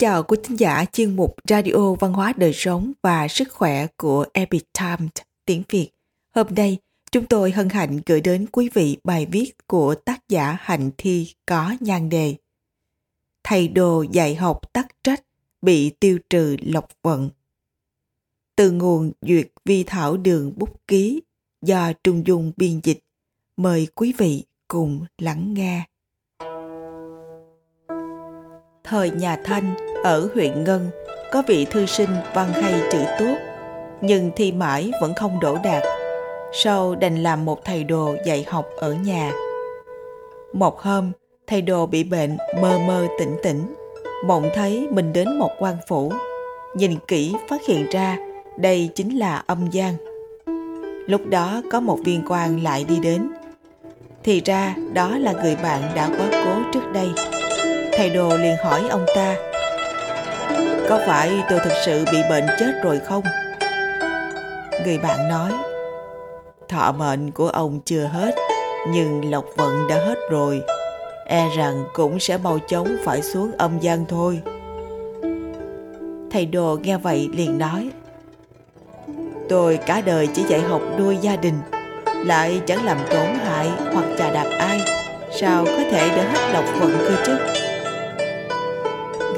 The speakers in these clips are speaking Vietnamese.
chào quý thính giả chuyên mục Radio Văn hóa Đời Sống và Sức Khỏe của Epic Times tiếng Việt. Hôm nay, chúng tôi hân hạnh gửi đến quý vị bài viết của tác giả Hạnh Thi có nhan đề Thầy đồ dạy học tắc trách bị tiêu trừ lộc vận. Từ nguồn duyệt vi thảo đường bút ký do Trung Dung biên dịch, mời quý vị cùng lắng nghe. Thời nhà Thanh, ở huyện Ngân, có vị thư sinh văn hay chữ tốt, nhưng thi mãi vẫn không đổ đạt. Sau đành làm một thầy đồ dạy học ở nhà. Một hôm, thầy đồ bị bệnh mơ mơ tỉnh tỉnh, mộng thấy mình đến một quan phủ. Nhìn kỹ phát hiện ra đây chính là âm gian. Lúc đó có một viên quan lại đi đến. Thì ra đó là người bạn đã quá cố trước đây thầy đồ liền hỏi ông ta, có phải tôi thực sự bị bệnh chết rồi không? Người bạn nói, thọ mệnh của ông chưa hết, nhưng lộc vận đã hết rồi. E rằng cũng sẽ mau chóng phải xuống âm gian thôi. Thầy đồ nghe vậy liền nói, tôi cả đời chỉ dạy học nuôi gia đình, lại chẳng làm tổn hại hoặc chà đạp ai. Sao có thể để hết lộc vận cơ chứ?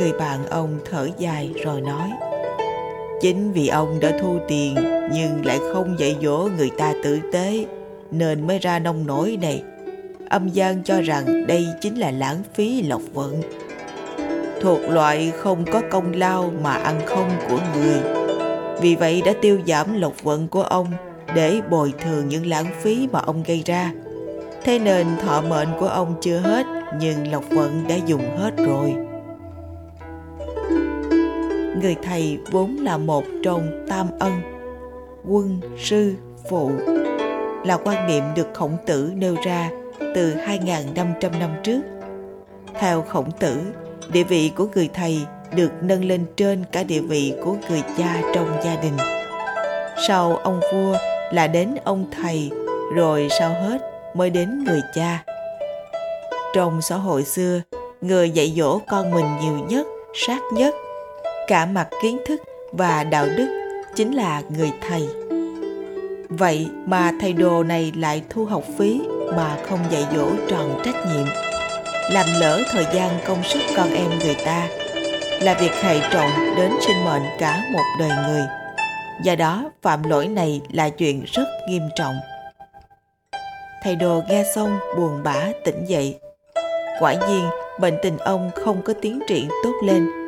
Người bạn ông thở dài rồi nói, chính vì ông đã thu tiền nhưng lại không dạy dỗ người ta tử tế nên mới ra nông nổi này. Âm gian cho rằng đây chính là lãng phí lộc vận thuộc loại không có công lao mà ăn không của người. Vì vậy đã tiêu giảm lộc vận của ông để bồi thường những lãng phí mà ông gây ra. Thế nên thọ mệnh của ông chưa hết nhưng lộc vận đã dùng hết rồi người thầy vốn là một trong tam ân quân sư phụ là quan niệm được khổng tử nêu ra từ 2.500 năm trước. Theo khổng tử, địa vị của người thầy được nâng lên trên cả địa vị của người cha trong gia đình. Sau ông vua là đến ông thầy, rồi sau hết mới đến người cha. Trong xã hội xưa, người dạy dỗ con mình nhiều nhất, sát nhất cả mặt kiến thức và đạo đức chính là người thầy. Vậy mà thầy đồ này lại thu học phí mà không dạy dỗ tròn trách nhiệm. Làm lỡ thời gian công sức con em người ta là việc hệ trọng đến sinh mệnh cả một đời người. Do đó, phạm lỗi này là chuyện rất nghiêm trọng. Thầy đồ nghe xong buồn bã tỉnh dậy. Quả nhiên, bệnh tình ông không có tiến triển tốt lên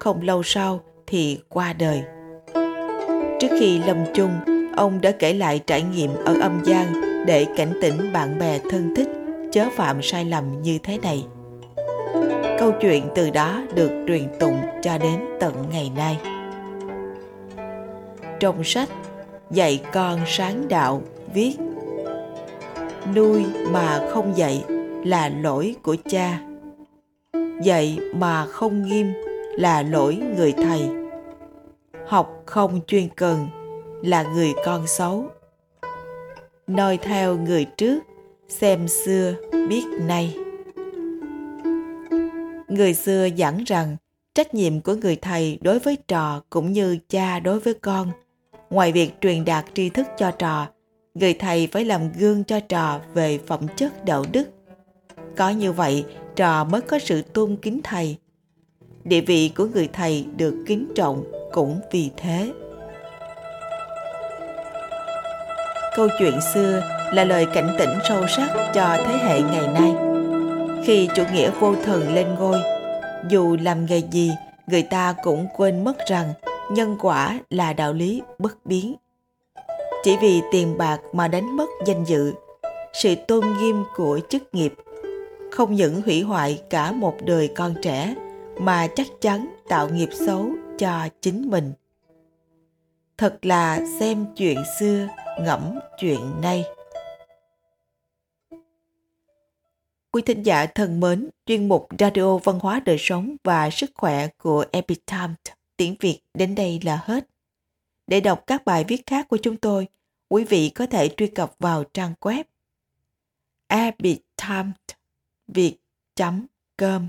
không lâu sau thì qua đời. Trước khi lâm chung, ông đã kể lại trải nghiệm ở âm gian để cảnh tỉnh bạn bè thân thích chớ phạm sai lầm như thế này. Câu chuyện từ đó được truyền tụng cho đến tận ngày nay. Trong sách Dạy con sáng đạo viết Nuôi mà không dạy là lỗi của cha Dạy mà không nghiêm là lỗi người thầy. Học không chuyên cần là người con xấu. Noi theo người trước, xem xưa biết nay. Người xưa giảng rằng trách nhiệm của người thầy đối với trò cũng như cha đối với con. Ngoài việc truyền đạt tri thức cho trò, người thầy phải làm gương cho trò về phẩm chất đạo đức. Có như vậy, trò mới có sự tôn kính thầy địa vị của người thầy được kính trọng cũng vì thế. Câu chuyện xưa là lời cảnh tỉnh sâu sắc cho thế hệ ngày nay. Khi chủ nghĩa vô thần lên ngôi, dù làm nghề gì, người ta cũng quên mất rằng nhân quả là đạo lý bất biến. Chỉ vì tiền bạc mà đánh mất danh dự, sự tôn nghiêm của chức nghiệp, không những hủy hoại cả một đời con trẻ mà chắc chắn tạo nghiệp xấu cho chính mình. Thật là xem chuyện xưa ngẫm chuyện nay. Quý thính giả thân mến, chuyên mục Radio Văn hóa Đời Sống và Sức Khỏe của Epitime tiếng Việt đến đây là hết. Để đọc các bài viết khác của chúng tôi, quý vị có thể truy cập vào trang web epitimeviet.com